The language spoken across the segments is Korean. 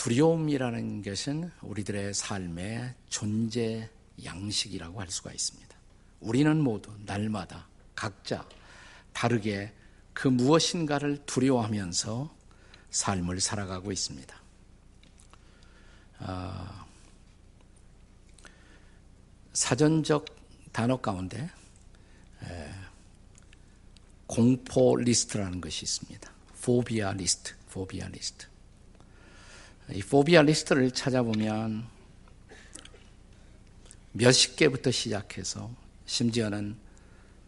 두려움이라는 것은 우리들의 삶의 존재 양식이라고 할 수가 있습니다. 우리는 모두 날마다 각자 다르게 그 무엇인가를 두려워하면서 삶을 살아가고 있습니다. 어, 사전적 단어 가운데 에, 공포 리스트라는 것이 있습니다. phobia list, phobia list. 이 phobia list를 찾아보면 몇십 개부터 시작해서 심지어는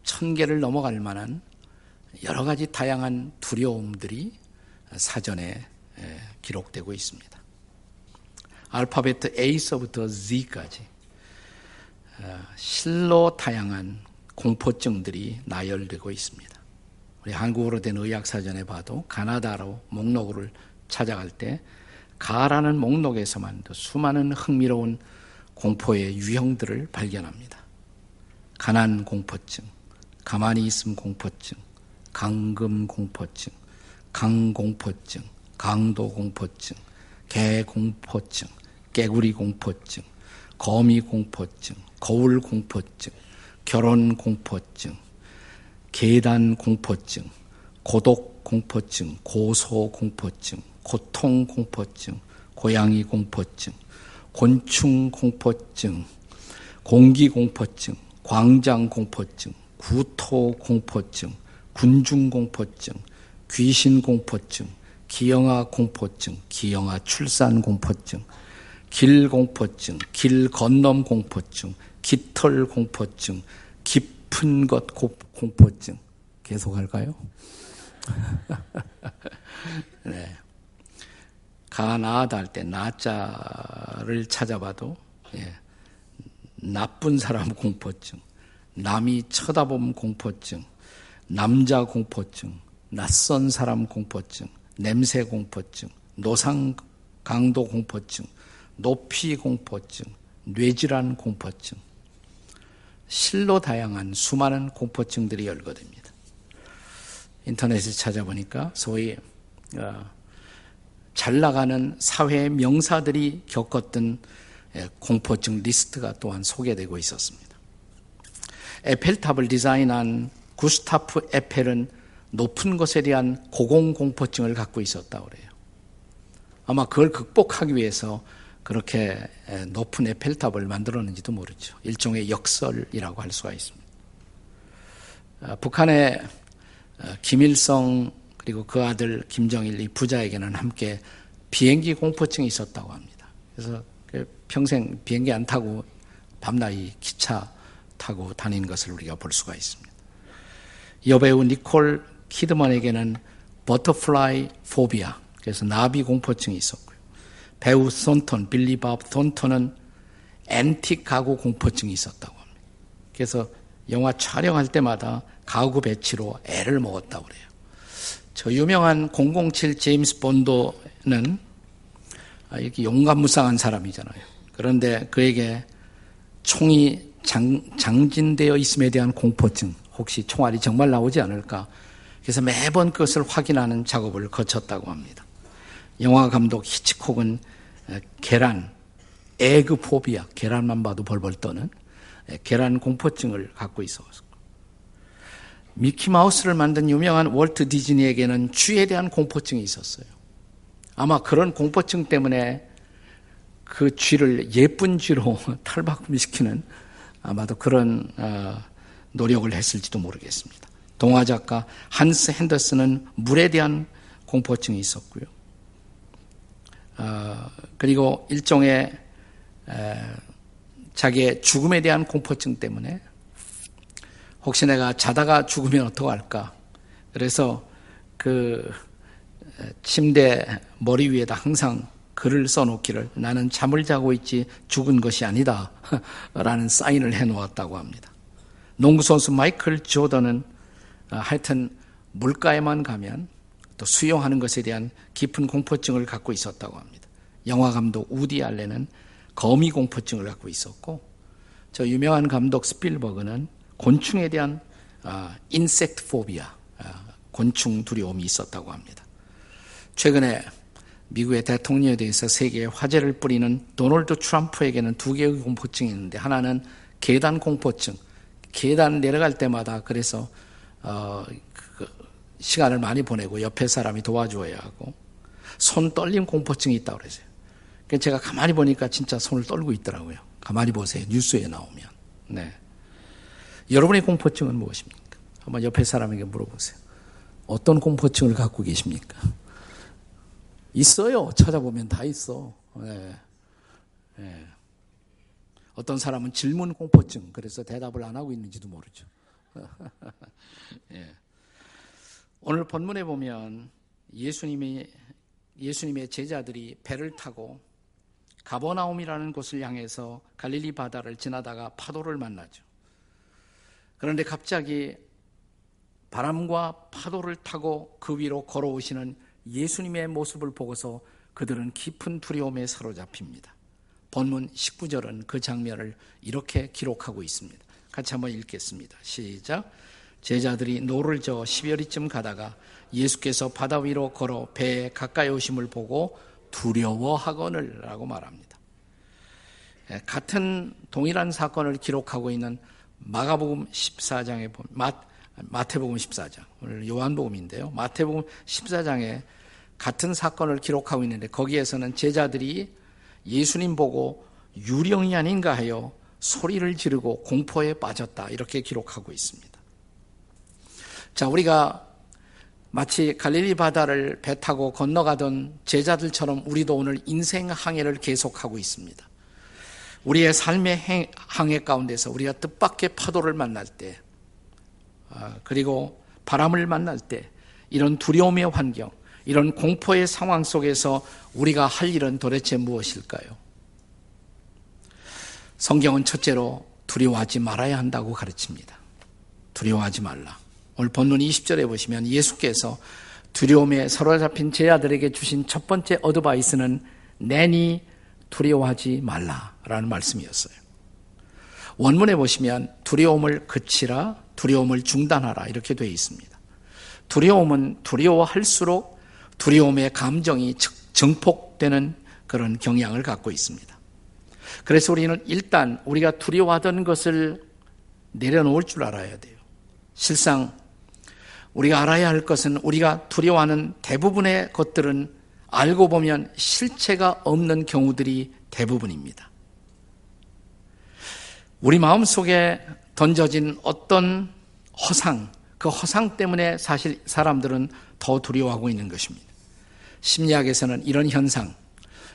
천 개를 넘어갈 만한 여러 가지 다양한 두려움들이 사전에 기록되고 있습니다. 알파벳 A서부터 Z까지 어, 실로 다양한 공포증들이 나열되고 있습니다. 우리 한국어로 된 의학사전에 봐도 가나다로 목록을 찾아갈 때 가라는 목록에서만 수많은 흥미로운 공포의 유형들을 발견합니다. 가난 공포증, 가만히 있음 공포증, 강금 공포증, 강 공포증, 강도 공포증, 개 공포증, 깨구리 공포증, 거미 공포증, 거울 공포증, 결혼 공포증, 계단 공포증, 고독 공포증, 고소 공포증, 고통 공포증, 고양이 공포증, 곤충 공포증, 공기 공포증, 광장 공포증, 구토 공포증, 군중 공포증, 귀신 공포증, 기형아 공포증, 기형아 출산 공포증, 길 공포증, 길 건넘 공포증, 깃털 공포증, 깊은 것 공포증. 계속 할까요? 네. 가나다 할 때 나자를 찾아봐도 예. 나쁜 사람 공포증, 남이 쳐다봄 공포증, 남자 공포증, 낯선 사람 공포증, 냄새 공포증, 노상 강도 공포증, 높이 공포증, 뇌질환 공포증, 실로 다양한 수많은 공포증들이 열거됩니다. 인터넷에 찾아보니까 소위 어, 잘 나가는 사회 명사들이 겪었던 예, 공포증 리스트가 또한 소개되고 있었습니다. 에펠탑을 디자인한 구스타프 에펠은 높은 것에 대한 고공 공포증을 갖고 있었다고 그래요. 아마 그걸 극복하기 위해서 그렇게 높은 에펠탑을 만들었는지도 모르죠. 일종의 역설이라고 할 수가 있습니다. 아, 북한의 어, 김일성 그리고 그 아들 김정일 이 부자에게는 함께 비행기 공포증이 있었다고 합니다. 그래서 그 평생 비행기 안 타고 밤낮이 기차 타고 다니는 것을 우리가 볼 수가 있습니다. 여배우 니콜 키드먼에게는 butterfly phobia, 그래서 나비 공포증이 있었고요. 배우 손턴, 빌리 밥 손턴은 앤틱 가구 공포증이 있었다고 합니다. 그래서 영화 촬영할 때마다 가구 배치로 애를 먹었다고 그래요. 저 유명한 007 제임스 본드는 아, 이렇게 용감무쌍한 사람이잖아요. 그런데 그에게 총이 장, 장진되어 있음에 대한 공포증, 혹시 총알이 정말 나오지 않을까. 그래서 매번 그것을 확인하는 작업을 거쳤다고 합니다. 영화 감독 히치콕은 계란, 에그 포비아, 계란만 봐도 벌벌 떠는 계란 공포증을 갖고 있었고, 미키마우스를 만든 유명한 월트 디즈니에게는 쥐에 대한 공포증이 있었어요. 아마 그런 공포증 때문에 그 쥐를 예쁜 쥐로 탈바꿈시키는 아마도 그런 어, 노력을 했을지도 모르겠습니다. 동화 작가 한스 핸더슨은 물에 대한 공포증이 있었고요. 어, 그리고 일종의 자기의 죽음에 대한 공포증 때문에 혹시 내가 자다가 죽으면 어떡할까? 그래서 그 침대 머리 위에다 항상 글을 써놓기를 나는 잠을 자고 있지 죽은 것이 아니다. 라는 사인을 해놓았다고 합니다. 농구선수 마이클 조던은 어, 하여튼 물가에만 가면 또 수영하는 것에 대한 깊은 공포증을 갖고 있었다고 합니다. 영화 감독 우디 알렌은 거미 공포증을 갖고 있었고 저 유명한 감독 스필버그는 곤충에 대한 인섹트 어, 포비아, 어, 곤충 두려움이 있었다고 합니다. 최근에 미국의 대통령에 대해서 세계에 화제를 뿌리는 도널드 트럼프에게는 두 개의 공포증이 있는데 하나는 계단 공포증. 계단 내려갈 때마다 그래서 어, 그 시간을 많이 보내고 옆에 사람이 도와줘야 하고 손 떨림 공포증이 있다고 그러세요. 그러니까 제가 가만히 보니까 진짜 손을 떨고 있더라고요. 가만히 보세요. 뉴스에 나오면. 네. 여러분의 공포증은 무엇입니까? 한번 옆에 사람에게 물어보세요. 어떤 공포증을 갖고 계십니까? 있어요. 찾아보면 다 있어. 네. 네. 어떤 사람은 질문 공포증, 그래서 대답을 안 하고 있는지도 모르죠. 예. 오늘 본문에 보면 예수님이, 예수님의 제자들이 배를 타고 가버나움이라는 곳을 향해서 갈릴리 바다를 지나다가 파도를 만나죠. 그런데 갑자기 바람과 파도를 타고 그 위로 걸어오시는 예수님의 모습을 보고서 그들은 깊은 두려움에 사로잡힙니다. 본문 19절은 그 장면을 이렇게 기록하고 있습니다. 같이 한번 읽겠습니다. 시작. 제자들이 노를 저어 십여 리쯤 가다가 예수께서 바다 위로 걸어 배에 가까이 오심을 보고 두려워하거늘 라고 말합니다. 예, 같은 동일한 사건을 기록하고 있는 마가복음 14장에 보면 마, 마태복음 14장 오늘 요한복음인데요. 마태복음 14장에 같은 사건을 기록하고 있는데 거기에서는 제자들이 예수님 보고 유령이 아닌가 하여 소리를 지르고 공포에 빠졌다 이렇게 기록하고 있습니다. 자, 우리가 마치 갈릴리 바다를 배 타고 건너가던 제자들처럼 우리도 오늘 인생 항해를 계속하고 있습니다. 우리의 삶의 항해 가운데서 우리가 뜻밖의 파도를 만날 때, 아, 그리고 바람을 만날 때, 이런 두려움의 환경, 이런 공포의 상황 속에서 우리가 할 일은 도대체 무엇일까요? 성경은 첫째로 두려워하지 말아야 한다고 가르칩니다. 두려워하지 말라. 오늘 본문 20절에 보시면 예수께서 두려움에 사로잡힌 제자들에게 주신 첫 번째 어드바이스는 내니 두려워하지 말라라는 말씀이었어요. 원문에 보시면 두려움을 그치라, 두려움을 중단하라 이렇게 되어 있습니다. 두려움은 두려워할수록 두려움의 감정이 증폭되는 그런 경향을 갖고 있습니다. 그래서 우리는 일단 우리가 두려워하던 것을 내려놓을 줄 알아야 돼요. 실상 우리가 알아야 할 것은 우리가 두려워하는 대부분의 것들은 알고 보면 실체가 없는 경우들이 대부분입니다. 우리 마음 속에 던져진 어떤 허상, 그 허상 때문에 사실 사람들은 더 두려워하고 있는 것입니다. 심리학에서는 이런 현상,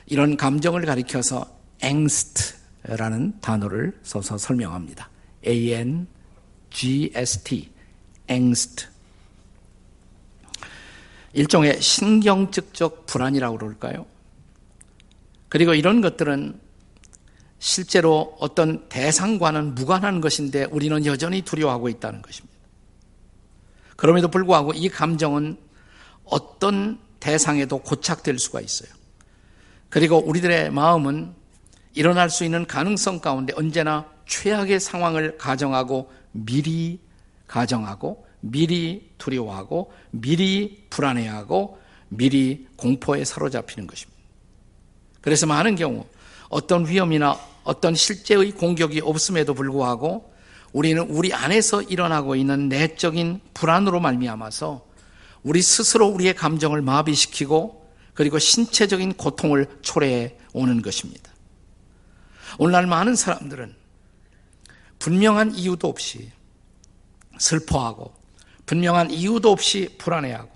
이런 감정을 가리켜서 angst라는 단어를 써서 설명합니다. A-N-G-S-T, angst. 일종의 신경증적 불안이라고 그럴까요? 그리고 이런 것들은 실제로 어떤 대상과는 무관한 것인데 우리는 여전히 두려워하고 있다는 것입니다. 그럼에도 불구하고 이 감정은 어떤 대상에도 고착될 수가 있어요. 그리고 우리들의 마음은 일어날 수 있는 가능성 가운데 언제나 최악의 상황을 가정하고 미리 가정하고 미리 두려워하고 미리 불안해하고 미리 공포에 사로잡히는 것입니다. 그래서 많은 경우 어떤 위험이나 어떤 실제의 공격이 없음에도 불구하고 우리는 우리 안에서 일어나고 있는 내적인 불안으로 말미암아서 우리 스스로 우리의 감정을 마비시키고 그리고 신체적인 고통을 초래해 오는 것입니다. 오늘날 많은 사람들은 분명한 이유도 없이 슬퍼하고 분명한 이유도 없이 불안해하고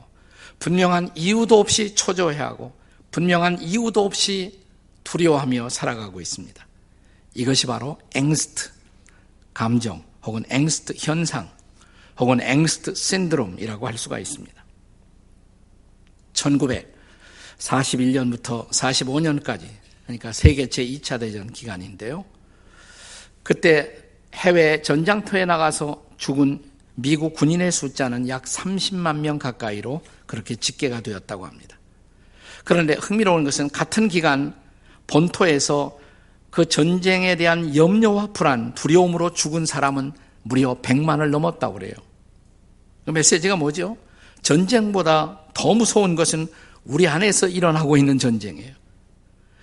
분명한 이유도 없이 초조해하고 분명한 이유도 없이 두려워하며 살아가고 있습니다. 이것이 바로 앵스트 감정 혹은 앵스트 현상 혹은 앵스트 신드롬이라고 할 수가 있습니다. 1941년부터 45년까지 그러니까 세계 제2차 대전 기간인데요. 그때 해외 전장터에 나가서 죽은 미국 군인의 숫자는 약 30만 명 가까이로 그렇게 집계가 되었다고 합니다. 그런데 흥미로운 것은 같은 기간 본토에서 그 전쟁에 대한 염려와 불안, 두려움으로 죽은 사람은 무려 100만을 넘었다고 그래요. 그 메시지가 뭐죠? 전쟁보다 더 무서운 것은 우리 안에서 일어나고 있는 전쟁이에요.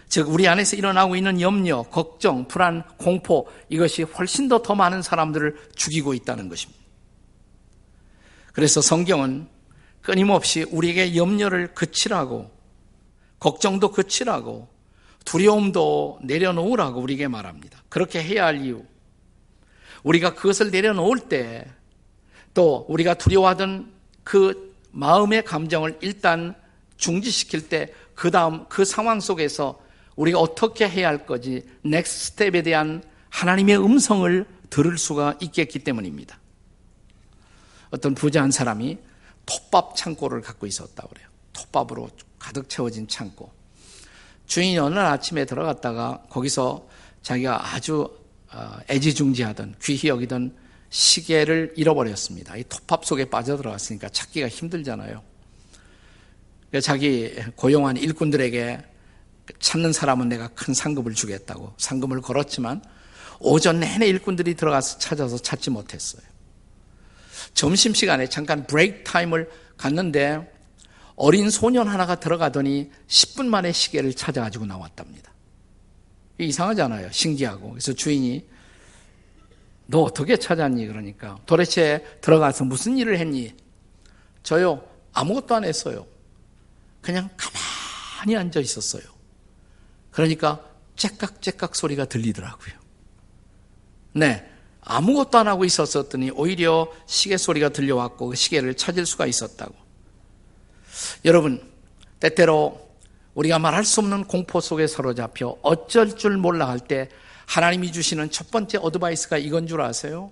즉 우리 안에서 일어나고 있는 염려, 걱정, 불안, 공포 이것이 훨씬 더 더 많은 사람들을 죽이고 있다는 것입니다. 그래서 성경은 끊임없이 우리에게 염려를 그치라고 걱정도 그치라고 두려움도 내려놓으라고 우리에게 말합니다. 그렇게 해야 할 이유. 우리가 그것을 내려놓을 때 또 우리가 두려워하던 그 마음의 감정을 일단 중지시킬 때 그 다음 그 상황 속에서 우리가 어떻게 해야 할 건지 next step에 대한 하나님의 음성을 들을 수가 있겠기 때문입니다. 어떤 부자한 사람이 톱밥 창고를 갖고 있었다고 그래요. 톱밥으로 가득 채워진 창고. 주인이 어느 날 아침에 들어갔다가 거기서 자기가 아주 어, 애지중지하던 귀히 여기던 시계를 잃어버렸습니다. 이 톱밥 속에 빠져들어갔으니까 찾기가 힘들잖아요. 자기 고용한 일꾼들에게 찾는 사람은 내가 큰 상금을 주겠다고 상금을 걸었지만 오전 내내 일꾼들이 들어가서 찾아서 찾지 못했어요. 점심시간에 잠깐 브레이크 타임을 갔는데 어린 소년 하나가 들어가더니 10분 만에 시계를 찾아가지고 나왔답니다. 이상하잖아요. 신기하고. 그래서 주인이 너 어떻게 찾았니? 그러니까 도대체 들어가서 무슨 일을 했니? 저요 아무것도 안 했어요. 그냥 가만히 앉아 있었어요. 그러니까 째깍째깍 소리가 들리더라고요. 네. 아무것도 안 하고 있었더니 오히려 시계 소리가 들려왔고 그 시계를 찾을 수가 있었다고. 여러분, 때때로 우리가 말할 수 없는 공포 속에 사로잡혀 어쩔 줄 몰라 할 때 하나님이 주시는 첫 번째 어드바이스가 이건 줄 아세요?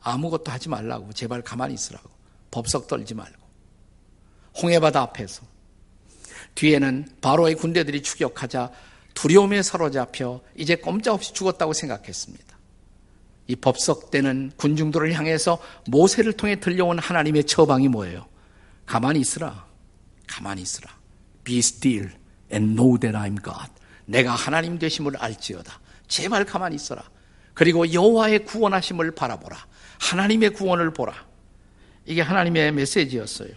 아무것도 하지 말라고. 제발 가만히 있으라고. 법석 떨지 말고. 홍해바다 앞에서 뒤에는 바로의 군대들이 추격하자 두려움에 사로잡혀 이제 꼼짝없이 죽었다고 생각했습니다. 이 법석 때는 군중들을 향해서 모세를 통해 들려온 하나님의 처방이 뭐예요? 가만히 있으라. 가만히 있으라. Be still and know that I'm God. 내가 하나님 되심을 알지어다. 제발 가만히 있어라. 그리고 여호와의 구원하심을 바라보라. 하나님의 구원을 보라. 이게 하나님의 메시지였어요.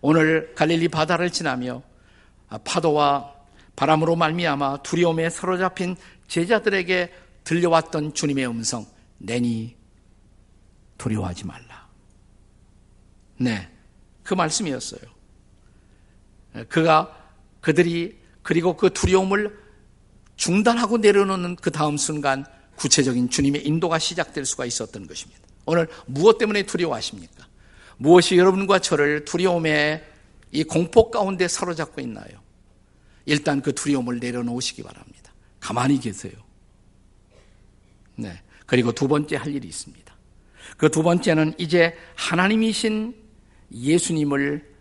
오늘 갈릴리 바다를 지나며 파도와 바람으로 말미암아 두려움에 사로잡힌 제자들에게 들려왔던 주님의 음성, 내니 두려워하지 말라. 네, 그 말씀이었어요. 그가 그들이 그리고 그 두려움을 중단하고 내려놓는 그 다음 순간 구체적인 주님의 인도가 시작될 수가 있었던 것입니다. 오늘 무엇 때문에 두려워하십니까? 무엇이 여러분과 저를 두려움의 이 공포 가운데 사로잡고 있나요? 일단 그 두려움을 내려놓으시기 바랍니다. 가만히 계세요. 네. 그리고 두 번째 할 일이 있습니다. 그 두 번째는 이제 하나님이신 예수님을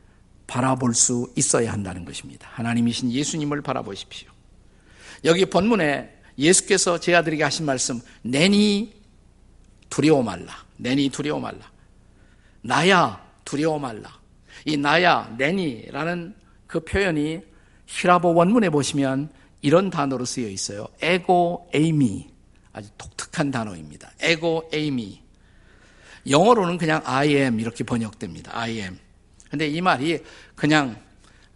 바라볼 수 있어야 한다는 것입니다. 하나님이신 예수님을 바라보십시오. 여기 본문에 예수께서 제 아들에게 하신 말씀, 내니 두려워 말라. 내니 두려워 말라. 나야 두려워 말라. 이 나야, 내니라는 그 표현이 히라보 원문에 보시면 이런 단어로 쓰여 있어요. 에고 에이미. 아주 독특한 단어입니다. 에고 에이미. 영어로는 그냥 I am 이렇게 번역됩니다. I am. 근데 이 말이 그냥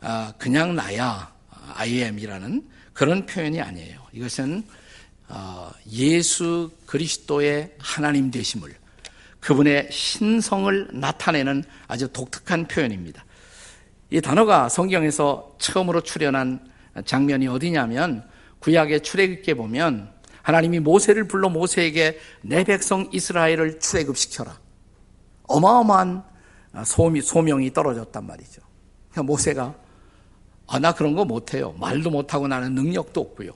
아, 그냥 나야 I am이라는 그런 표현이 아니에요. 이것은 어, 예수 그리스도의 하나님 되심을 그분의 신성을 나타내는 아주 독특한 표현입니다. 이 단어가 성경에서 처음으로 출현한 장면이 어디냐면 구약의 출애굽기에 보면 하나님이 모세를 불러 모세에게 내 백성 이스라엘을 출애굽시켜라. 어마어마한 소미, 소명이 떨어졌단 말이죠. 그러니까 모세가 아, 나 그런 거 못해요. 말도 못하고 나는 능력도 없고요.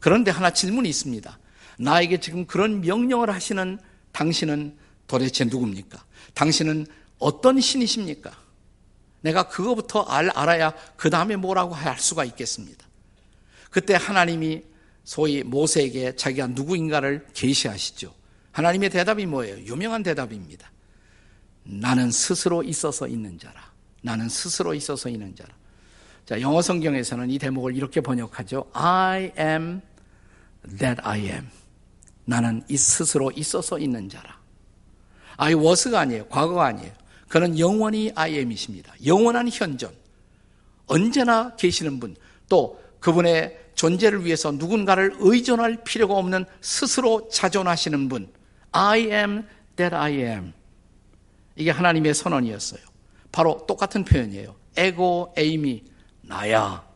그런데 하나 질문이 있습니다. 나에게 지금 그런 명령을 하시는 당신은 도대체 누굽니까? 당신은 어떤 신이십니까? 내가 그거부터 알, 알아야 그 다음에 뭐라고 할 수가 있겠습니다. 그때 하나님이 소위 모세에게 자기가 누구인가를 계시하시죠. 하나님의 대답이 뭐예요? 유명한 대답입니다. 나는 스스로 있어서 있는 자라. 나는 스스로 있어서 있는 자라. 자, 영어 성경에서는 이 대목을 이렇게 번역하죠. I am that I am. 나는 이 스스로 있어서 있는 자라. I was가 아니에요. 과거가 아니에요. 그는 영원히 I am이십니다. 영원한 현존. 언제나 계시는 분, 또 그분의 존재를 위해서 누군가를 의존할 필요가 없는 스스로 자존하시는 분. I am that I am. 이게 하나님의 선언이었어요. 바로 똑같은 표현이에요. 에고 에이미 나야.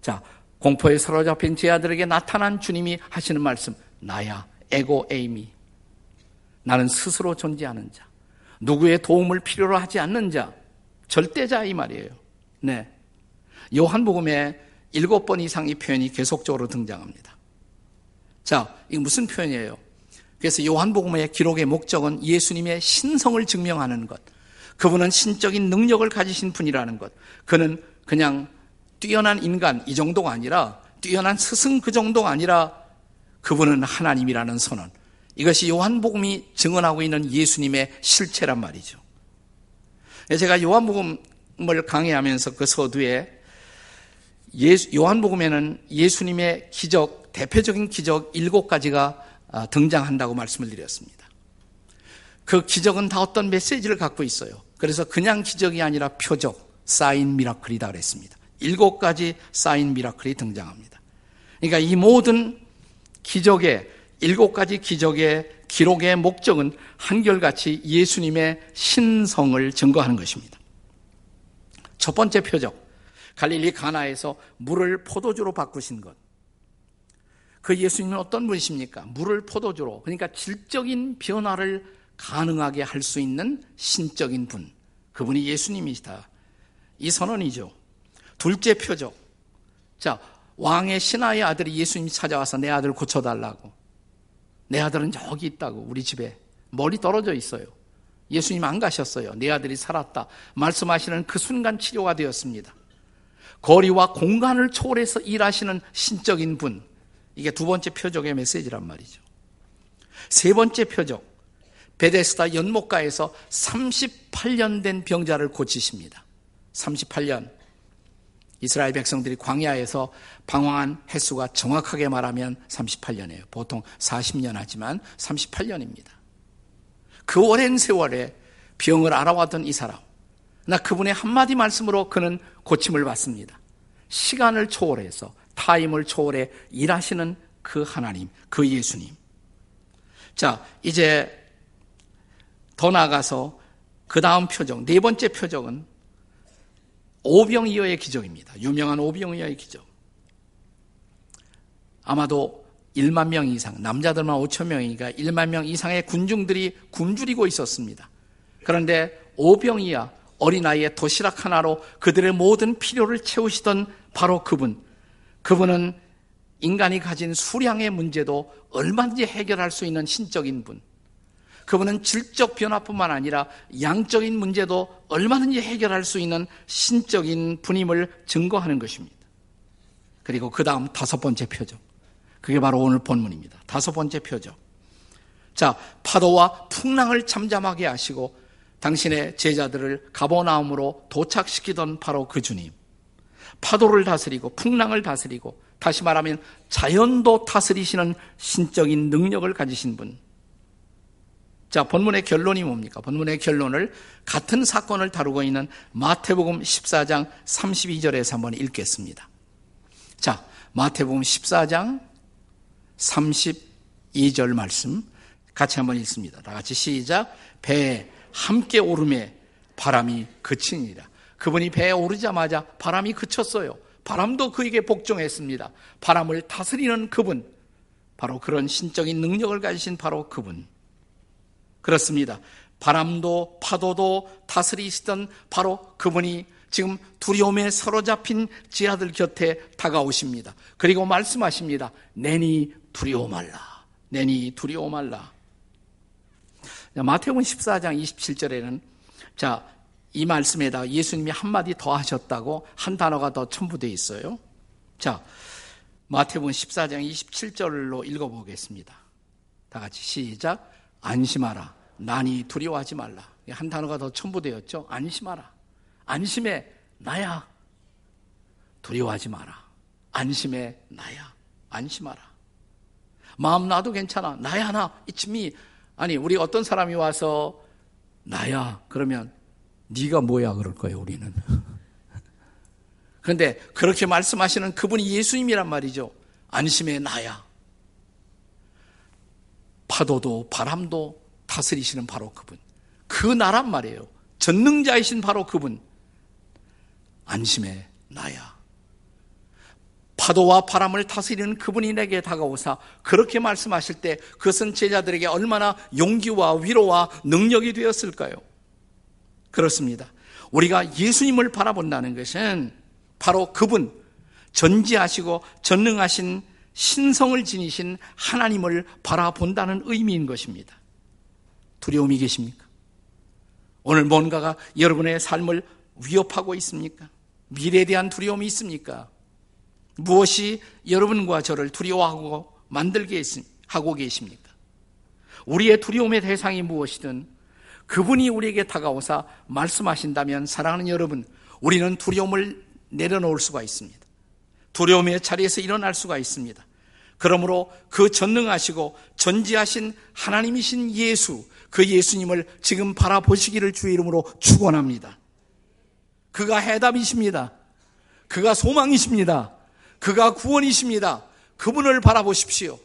자, 공포에 사로잡힌 제 아들에게 나타난 주님이 하시는 말씀. 나야. 에고 에이미. 나는 스스로 존재하는 자. 누구의 도움을 필요로 하지 않는 자. 절대자 이 말이에요. 네. 요한복음에 일곱 번 이상 이 표현이 계속적으로 등장합니다. 자, 이게 무슨 표현이에요? 그래서 요한복음의 기록의 목적은 예수님의 신성을 증명하는 것. 그분은 신적인 능력을 가지신 분이라는 것. 그는 그냥 뛰어난 인간 이 정도가 아니라 뛰어난 스승 그 정도가 아니라 그분은 하나님이라는 선언. 이것이 요한복음이 증언하고 있는 예수님의 실체란 말이죠. 제가 요한복음을 강의하면서 그 서두에 예수, 요한복음에는 예수님의 기적, 대표적인 기적 일곱 가지가 아, 등장한다고 말씀을 드렸습니다. 그 기적은 다 어떤 메시지를 갖고 있어요. 그래서 그냥 기적이 아니라 표적, 사인 미라클이다 그랬습니다. 일곱 가지 사인 미라클이 등장합니다. 그러니까 이 모든 기적의 일곱 가지 기적의 기록의 목적은 한결같이 예수님의 신성을 증거하는 것입니다. 첫 번째 표적, 갈릴리 가나에서 물을 포도주로 바꾸신 것. 그 예수님은 어떤 분이십니까? 물을 포도주로, 그러니까 질적인 변화를 가능하게 할 수 있는 신적인 분. 그분이 예수님이시다. 이 선언이죠. 둘째 표적. 자, 왕의 신하의 아들이 예수님이 찾아와서 내 아들 고쳐달라고. 내 아들은 저기 있다고, 우리 집에. 멀리 떨어져 있어요. 예수님 안 가셨어요. 내 아들이 살았다. 말씀하시는 그 순간 치료가 되었습니다. 거리와 공간을 초월해서 일하시는 신적인 분. 이게 두 번째 표적의 메시지란 말이죠. 세 번째 표적. 베데스다 연못가에서 38년 된 병자를 고치십니다. 38년. 이스라엘 백성들이 광야에서 방황한 횟수가 정확하게 말하면 38년이에요. 보통 40년 하지만 38년입니다. 그 오랜 세월에 병을 알아왔던 이 사람. 나 그분의 한마디 말씀으로 그는 고침을 받습니다. 시간을 초월해서 타임을 초월해 일하시는 그 하나님, 그 예수님. 자, 이제 더 나아가서 그 다음 표적, 네 번째 표적은 오병이어의 기적입니다. 유명한 오병이어의 기적. 아마도 1만 명 이상, 남자들만 5천 명이니까 1만 명 이상의 군중들이 굶주리고 있었습니다. 그런데 오병이어 어린아이의 도시락 하나로 그들의 모든 필요를 채우시던 바로 그분. 그분은 인간이 가진 수량의 문제도 얼마든지 해결할 수 있는 신적인 분. 그분은 질적 변화뿐만 아니라 양적인 문제도 얼마든지 해결할 수 있는 신적인 분임을 증거하는 것입니다. 그리고 그 다음 다섯 번째 표적. 그게 바로 오늘 본문입니다. 다섯 번째 표적. 자, 파도와 풍랑을 잠잠하게 하시고 당신의 제자들을 가버나움으로 도착시키던 바로 그 주님. 파도를 다스리고 풍랑을 다스리고 다시 말하면 자연도 다스리시는 신적인 능력을 가지신 분. 자, 본문의 결론이 뭡니까? 본문의 결론을 같은 사건을 다루고 있는 마태복음 14장 32절에서 한번 읽겠습니다. 자, 마태복음 14장 32절 말씀 같이 한번 읽습니다. 다 같이 시작. 배 함께 오름에 바람이 그치니라. 그분이 배에 오르자마자 바람이 그쳤어요. 바람도 그에게 복종했습니다. 바람을 다스리는 그분. 바로 그런 신적인 능력을 가지신 바로 그분. 그렇습니다. 바람도 파도도 다스리시던 바로 그분이 지금 두려움에 사로잡힌 지하들 곁에 다가오십니다. 그리고 말씀하십니다. 내니 두려워 말라. 내니 두려워 말라. 마태복음 14장 27절에는 자, 이 말씀에다 예수님이 한마디 더 하셨다고 한 단어가 더 첨부되어 있어요. 자, 마태복음 14장 27절로 읽어 보겠습니다. 다 같이 시작. 안심하라. 난이 두려워하지 말라. 한 단어가 더 첨부되었죠. 안심하라. 안심해. 나야. 두려워하지 마라. 안심해. 나야. 안심하라. 마음 나도 괜찮아. 나야 나. It's me. 아니 우리 어떤 사람이 와서 나야 그러면 네가 뭐야 그럴 거예요 우리는 그런데 그렇게 말씀하시는 그분이 예수님이란 말이죠. 안심의 나야. 파도도 바람도 다스리시는 바로 그분. 그 나란 말이에요. 전능자이신 바로 그분. 안심의 나야. 파도와 바람을 다스리는 그분이 내게 다가오사 그렇게 말씀하실 때 그것은 제자들에게 얼마나 용기와 위로와 능력이 되었을까요? 그렇습니다. 우리가 예수님을 바라본다는 것은 바로 그분, 전지하시고 전능하신 신성을 지니신 하나님을 바라본다는 의미인 것입니다. 두려움이 계십니까? 오늘 뭔가가 여러분의 삶을 위협하고 있습니까? 미래에 대한 두려움이 있습니까? 무엇이 여러분과 저를 두려워하고 만들게 하고 계십니까? 우리의 두려움의 대상이 무엇이든 그분이 우리에게 다가오사 말씀하신다면 사랑하는 여러분, 우리는 두려움을 내려놓을 수가 있습니다. 두려움의 자리에서 일어날 수가 있습니다. 그러므로 그 전능하시고 전지하신 하나님이신 예수, 그 예수님을 지금 바라보시기를 주의 이름으로 축원합니다. 그가 해답이십니다. 그가 소망이십니다. 그가 구원이십니다. 그분을 바라보십시오.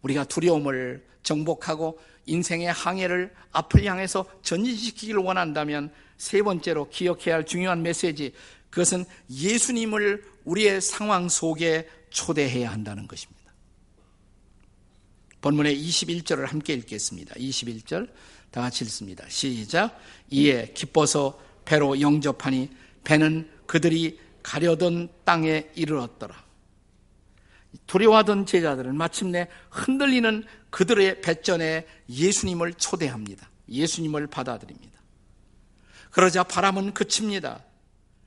우리가 두려움을 정복하고 인생의 항해를 앞을 향해서 전진시키기를 원한다면 세 번째로 기억해야 할 중요한 메시지, 그것은 예수님을 우리의 상황 속에 초대해야 한다는 것입니다. 본문의 21절을 함께 읽겠습니다. 21절 다 같이 읽습니다. 시작. 이에 기뻐서 배로 영접하니 배는 그들이 가려던 땅에 이르렀더라. 두려워하던 제자들은 마침내 흔들리는 그들의 배전에 예수님을 초대합니다. 예수님을 받아들입니다. 그러자 바람은 그칩니다.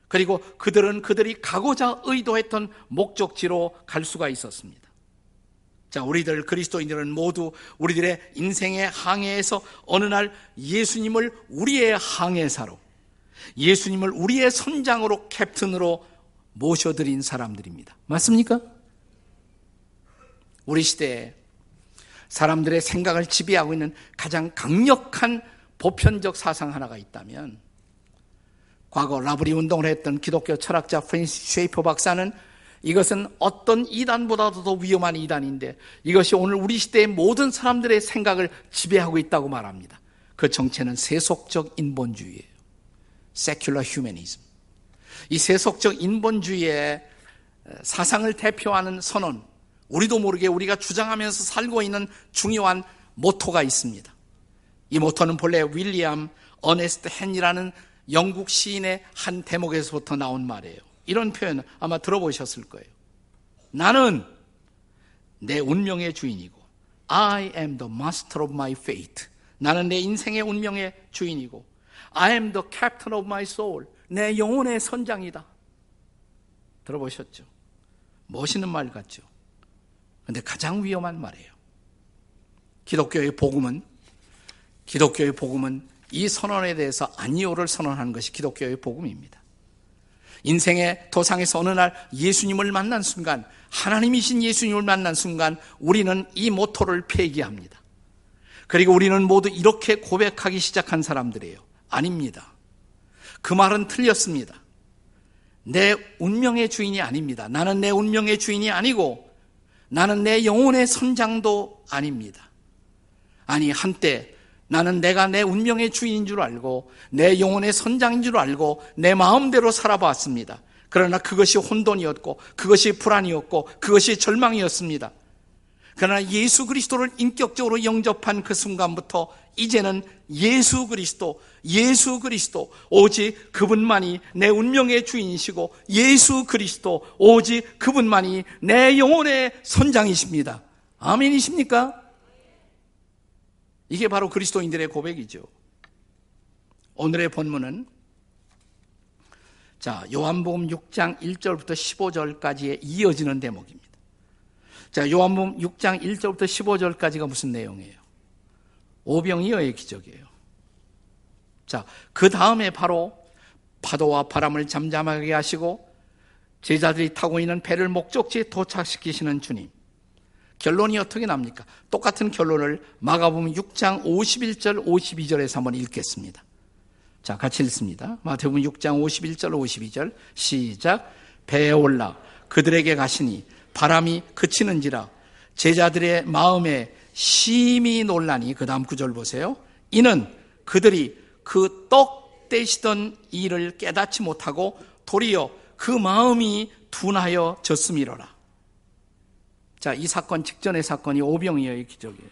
그리고 그들은 그들이 가고자 의도했던 목적지로 갈 수가 있었습니다. 자, 우리들 그리스도인들은 모두 우리들의 인생의 항해에서 어느 날 예수님을 우리의 항해사로, 예수님을 우리의 선장으로 캡틴으로 모셔드린 사람들입니다. 맞습니까? 우리 시대에 사람들의 생각을 지배하고 있는 가장 강력한 보편적 사상 하나가 있다면 과거 라브리 운동을 했던 기독교 철학자 프랜시스 쉐이퍼 박사는 이것은 어떤 이단보다도 더 위험한 이단인데 이것이 오늘 우리 시대의 모든 사람들의 생각을 지배하고 있다고 말합니다. 그 정체는 세속적 인본주의예요. Secular humanism. 이 세속적 인본주의의 사상을 대표하는 선언, 우리도 모르게 우리가 주장하면서 살고 있는 중요한 모토가 있습니다. 이 모토는 본래 윌리엄 어네스트 헨이라는 영국 시인의 한 대목에서부터 나온 말이에요. 이런 표현 아마 들어보셨을 거예요. 나는 내 운명의 주인이고 I am the master of my fate. 나는 내 인생의 운명의 주인이고 I am the captain of my soul. 내 영혼의 선장이다. 들어보셨죠? 멋있는 말 같죠? 근데 가장 위험한 말이에요. 기독교의 복음은 기독교의 복음은 이 선언에 대해서 아니오를 선언하는 것이 기독교의 복음입니다. 인생의 도상에서 어느 날 예수님을 만난 순간, 하나님이신 예수님을 만난 순간 우리는 이 모토를 폐기합니다. 그리고 우리는 모두 이렇게 고백하기 시작한 사람들이에요. 아닙니다. 그 말은 틀렸습니다. 내 운명의 주인이 아닙니다. 나는 내 운명의 주인이 아니고 나는 내 영혼의 선장도 아닙니다. 아니, 한때 나는 내가 내 운명의 주인인 줄 알고 내 영혼의 선장인 줄 알고 내 마음대로 살아봤습니다. 그러나 그것이 혼돈이었고 그것이 불안이었고 그것이 절망이었습니다. 그러나 예수 그리스도를 인격적으로 영접한 그 순간부터 이제는 예수 그리스도, 예수 그리스도, 오직 그분만이 내 운명의 주인이시고 예수 그리스도, 오직 그분만이 내 영혼의 선장이십니다. 아멘이십니까? 이게 바로 그리스도인들의 고백이죠. 오늘의 본문은 자, 요한복음 6장 1절부터 15절까지의 이어지는 대목입니다. 자, 요한복음 6장 1절부터 15절까지가 무슨 내용이에요? 오병이어의 기적이에요. 자, 그 다음에 바로 파도와 바람을 잠잠하게 하시고 제자들이 타고 있는 배를 목적지에 도착시키시는 주님. 결론이 어떻게 납니까? 똑같은 결론을 마가복음 6장 51절 52절에서 한번 읽겠습니다. 자, 같이 읽습니다. 마태복음 6장 51절 52절 시작. 배에 올라 그들에게 가시니 바람이 그치는지라 제자들의 마음에 심히 논란이 그 다음 구절 보세요. 이는 그들이 그 떡 떼시던 일을 깨닫지 못하고 도리어 그 마음이 둔하여 졌음이로라. 자, 이 사건 직전의 사건이 오병이어의 기적이에요.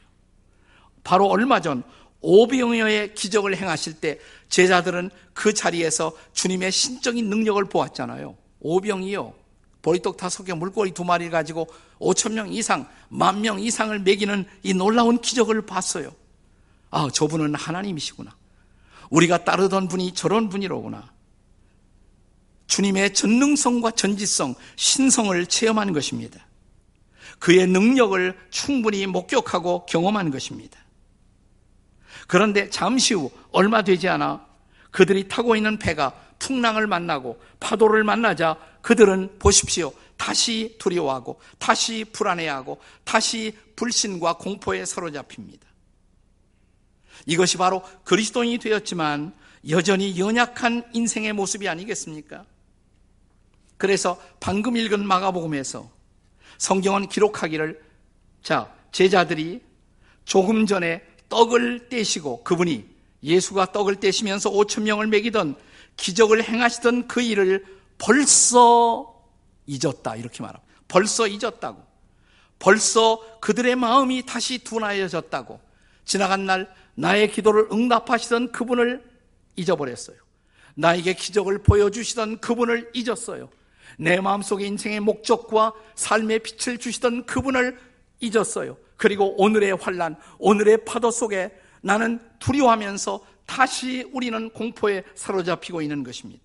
바로 얼마 전 오병이어의 기적을 행하실 때 제자들은 그 자리에서 주님의 신적인 능력을 보았잖아요. 오병이어 보리떡 다섯 개 물고기 두 마리 가지고 5천 명 이상, 만 명 이상을 먹이는 이 놀라운 기적을 봤어요. 아, 저분은 하나님이시구나. 우리가 따르던 분이 저런 분이로구나. 주님의 전능성과 전지성, 신성을 체험한 것입니다. 그의 능력을 충분히 목격하고 경험한 것입니다. 그런데 잠시 후 얼마 되지 않아 그들이 타고 있는 배가 풍랑을 만나고 파도를 만나자 그들은 보십시오. 다시 두려워하고 다시 불안해하고 다시 불신과 공포에 사로잡힙니다. 이것이 바로 그리스도인이 되었지만 여전히 연약한 인생의 모습이 아니겠습니까? 그래서 방금 읽은 마가복음에서 성경은 기록하기를 자, 제자들이 조금 전에 떡을 떼시고 그분이 예수가 떡을 떼시면서 5천 명을 먹이던 기적을 행하시던 그 일을 벌써 잊었다 이렇게 말합니다. 벌써 잊었다고. 벌써 그들의 마음이 다시 둔하여졌다고. 지나간 날 나의 기도를 응답하시던 그분을 잊어버렸어요. 나에게 기적을 보여주시던 그분을 잊었어요. 내 마음속에 인생의 목적과 삶의 빛을 주시던 그분을 잊었어요. 그리고 오늘의 환란, 오늘의 파도 속에 나는 두려워하면서 다시 우리는 공포에 사로잡히고 있는 것입니다.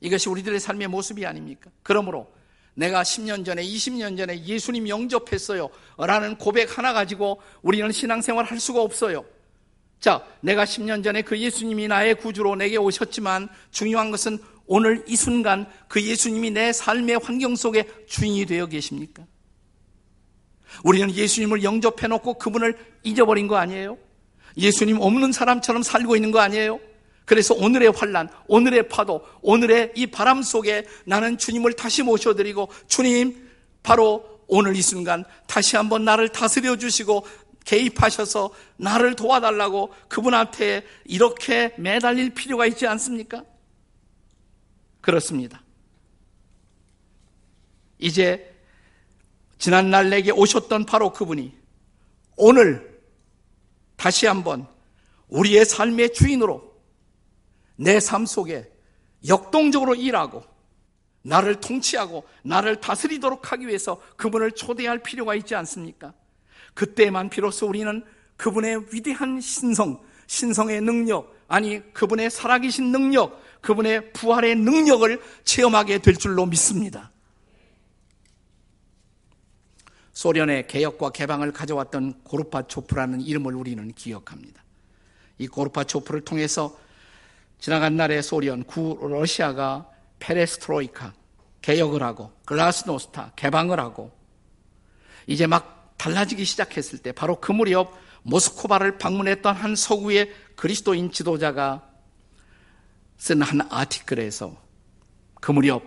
이것이 우리들의 삶의 모습이 아닙니까? 그러므로 내가 10년 전에, 20년 전에 예수님 영접했어요. 라는 고백 하나 가지고 우리는 신앙생활 할 수가 없어요. 자, 내가 10년 전에 그 예수님이 나의 구주로 내게 오셨지만 중요한 것은 오늘 이 순간 그 예수님이 내 삶의 환경 속에 주인이 되어 계십니까? 우리는 예수님을 영접해 놓고 그분을 잊어버린 거 아니에요? 예수님 없는 사람처럼 살고 있는 거 아니에요? 그래서 오늘의 환란, 오늘의 파도, 오늘의 이 바람 속에 나는 주님을 다시 모셔드리고 주님 바로 오늘 이 순간 다시 한번 나를 다스려 주시고 개입하셔서 나를 도와달라고 그분한테 이렇게 매달릴 필요가 있지 않습니까? 그렇습니다. 이제 지난날 내게 오셨던 바로 그분이 오늘 다시 한번 우리의 삶의 주인으로 내 삶 속에 역동적으로 일하고 나를 통치하고 나를 다스리도록 하기 위해서 그분을 초대할 필요가 있지 않습니까? 그때만 비로소 우리는 그분의 위대한 신성, 신성의 능력, 아니 그분의 살아계신 능력, 그분의 부활의 능력을 체험하게 될 줄로 믿습니다. 소련의 개혁과 개방을 가져왔던 고르파초프라는 이름을 우리는 기억합니다. 이 고르파초프를 통해서 지나간 날의 소련, 구 러시아가 페레스트로이카, 개혁을 하고 글라스노스타, 개방을 하고 이제 막 달라지기 시작했을 때 바로 그 무렵 모스코바를 방문했던 한 서구의 그리스도인 지도자가 쓴 한 아티클에서 그 무렵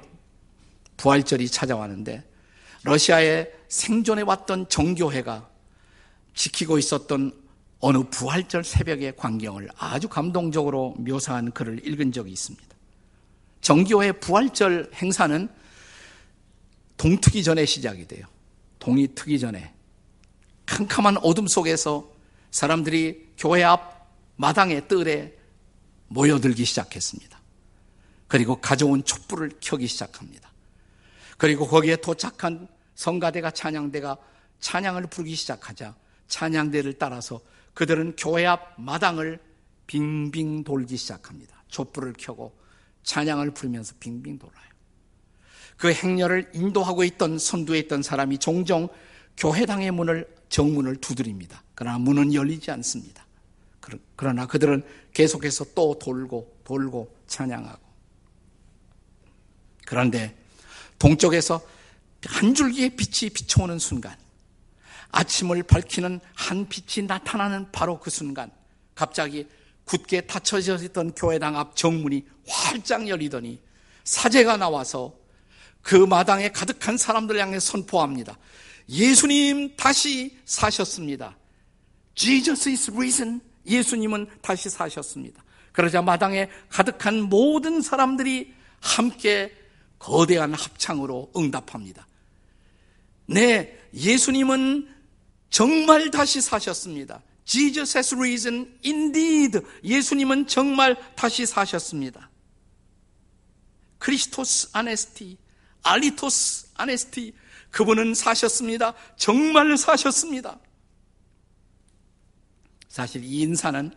부활절이 찾아왔는데 러시아에 생존해 왔던 정교회가 지키고 있었던 어느 부활절 새벽의 광경을 아주 감동적으로 묘사한 글을 읽은 적이 있습니다. 정교회 부활절 행사는 동트기 전에 시작이 돼요. 동이 트기 전에 캄캄한 어둠 속에서 사람들이 교회 앞 마당에 뜰에 모여들기 시작했습니다. 그리고 가져온 촛불을 켜기 시작합니다. 그리고 거기에 도착한 성가대가 찬양대가 찬양을 부르기 시작하자 찬양대를 따라서 그들은 교회 앞 마당을 빙빙 돌기 시작합니다. 촛불을 켜고 찬양을 부르면서 빙빙 돌아요. 그 행렬을 인도하고 있던 선두에 있던 사람이 종종 교회당의 문을 정문을 두드립니다. 그러나 문은 열리지 않습니다. 그러나 그들은 계속해서 또 돌고 돌고 찬양하고 그런데 동쪽에서 한 줄기의 빛이 비춰오는 순간 아침을 밝히는 한 빛이 나타나는 바로 그 순간 갑자기 굳게 닫혀져 있던 교회당 앞 정문이 활짝 열리더니 사제가 나와서 그 마당에 가득한 사람들 향해 선포합니다. 예수님 다시 사셨습니다. Jesus is risen. 예수님은 다시 사셨습니다. 그러자 마당에 가득한 모든 사람들이 함께 거대한 합창으로 응답합니다. 네, 예수님은 정말 다시 사셨습니다. Jesus has risen indeed. 예수님은 정말 다시 사셨습니다. 크리스토스 아네스티, 알리토스 아네스티. 그분은 사셨습니다. 정말 사셨습니다. 사실 이 인사는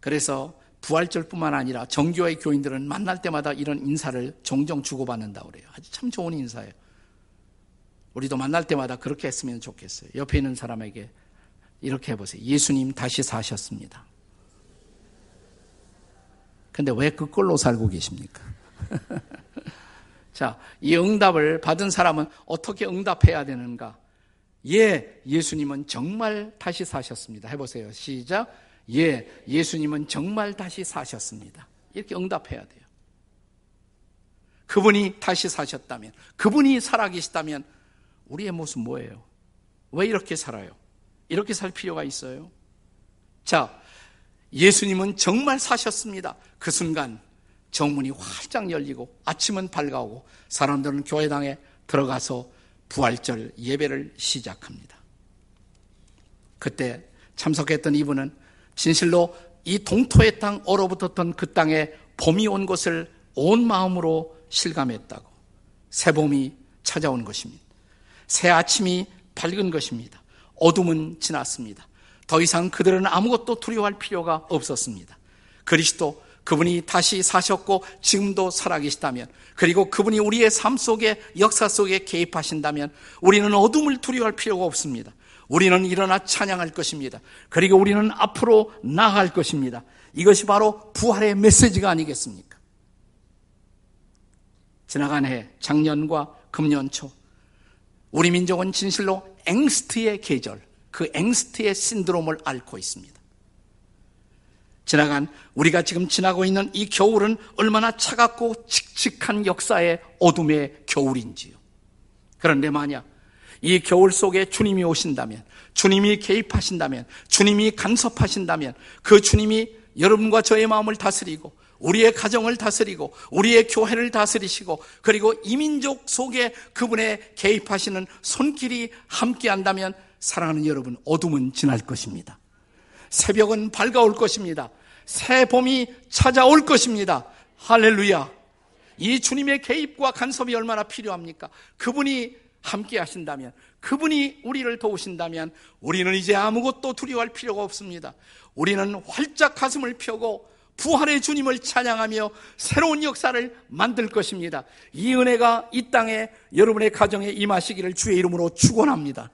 그래서 부활절뿐만 아니라 정교회 교인들은 만날 때마다 이런 인사를 종종 주고받는다 그래요. 아주 참 좋은 인사예요. 우리도 만날 때마다 그렇게 했으면 좋겠어요. 옆에 있는 사람에게 이렇게 해보세요. 예수님 다시 사셨습니다. 근데 왜 그걸로 살고 계십니까? 자, 이 응답을 받은 사람은 어떻게 응답해야 되는가? 예, 예수님은 정말 다시 사셨습니다. 해보세요. 시작. 예, 예수님은 정말 다시 사셨습니다. 이렇게 응답해야 돼요. 그분이 다시 사셨다면, 그분이 살아계시다면, 우리의 모습 뭐예요? 왜 이렇게 살아요? 이렇게 살 필요가 있어요? 자, 예수님은 정말 사셨습니다. 그 순간 정문이 활짝 열리고 아침은 밝아오고 사람들은 교회당에 들어가서 부활절 예배를 시작합니다. 그때 참석했던 이분은 진실로 이 동토의 땅 얼어붙었던 그 땅에 봄이 온 것을 온 마음으로 실감했다고 새 봄이 찾아온 것입니다. 새 아침이 밝은 것입니다. 어둠은 지났습니다. 더 이상 그들은 아무것도 두려워할 필요가 없었습니다. 그리스도 그분이 다시 사셨고 지금도 살아계시다면 그리고 그분이 우리의 삶 속에 역사 속에 개입하신다면 우리는 어둠을 두려워할 필요가 없습니다. 우리는 일어나 찬양할 것입니다. 그리고 우리는 앞으로 나아갈 것입니다. 이것이 바로 부활의 메시지가 아니겠습니까? 지나간 해 작년과 금년 초 우리 민족은 진실로 앵스트의 계절, 그 앵스트의 신드롬을 앓고 있습니다. 지나간 우리가 지금 지나고 있는 이 겨울은 얼마나 차갑고 칙칙한 역사의 어둠의 겨울인지요. 그런데 만약 이 겨울 속에 주님이 오신다면, 주님이 개입하신다면, 주님이 간섭하신다면, 그 주님이 여러분과 저의 마음을 다스리고, 우리의 가정을 다스리고 우리의 교회를 다스리시고 그리고 이민족 속에 그분의 개입하시는 손길이 함께 한다면 사랑하는 여러분 어둠은 지날 것입니다. 새벽은 밝아올 것입니다. 새 봄이 찾아올 것입니다. 할렐루야. 이 주님의 개입과 간섭이 얼마나 필요합니까? 그분이 함께 하신다면, 그분이 우리를 도우신다면, 우리는 이제 아무것도 두려워할 필요가 없습니다. 우리는 활짝 가슴을 펴고 부활의 주님을 찬양하며 새로운 역사를 만들 것입니다. 이 은혜가 이 땅에 여러분의 가정에 임하시기를 주의 이름으로 축원합니다.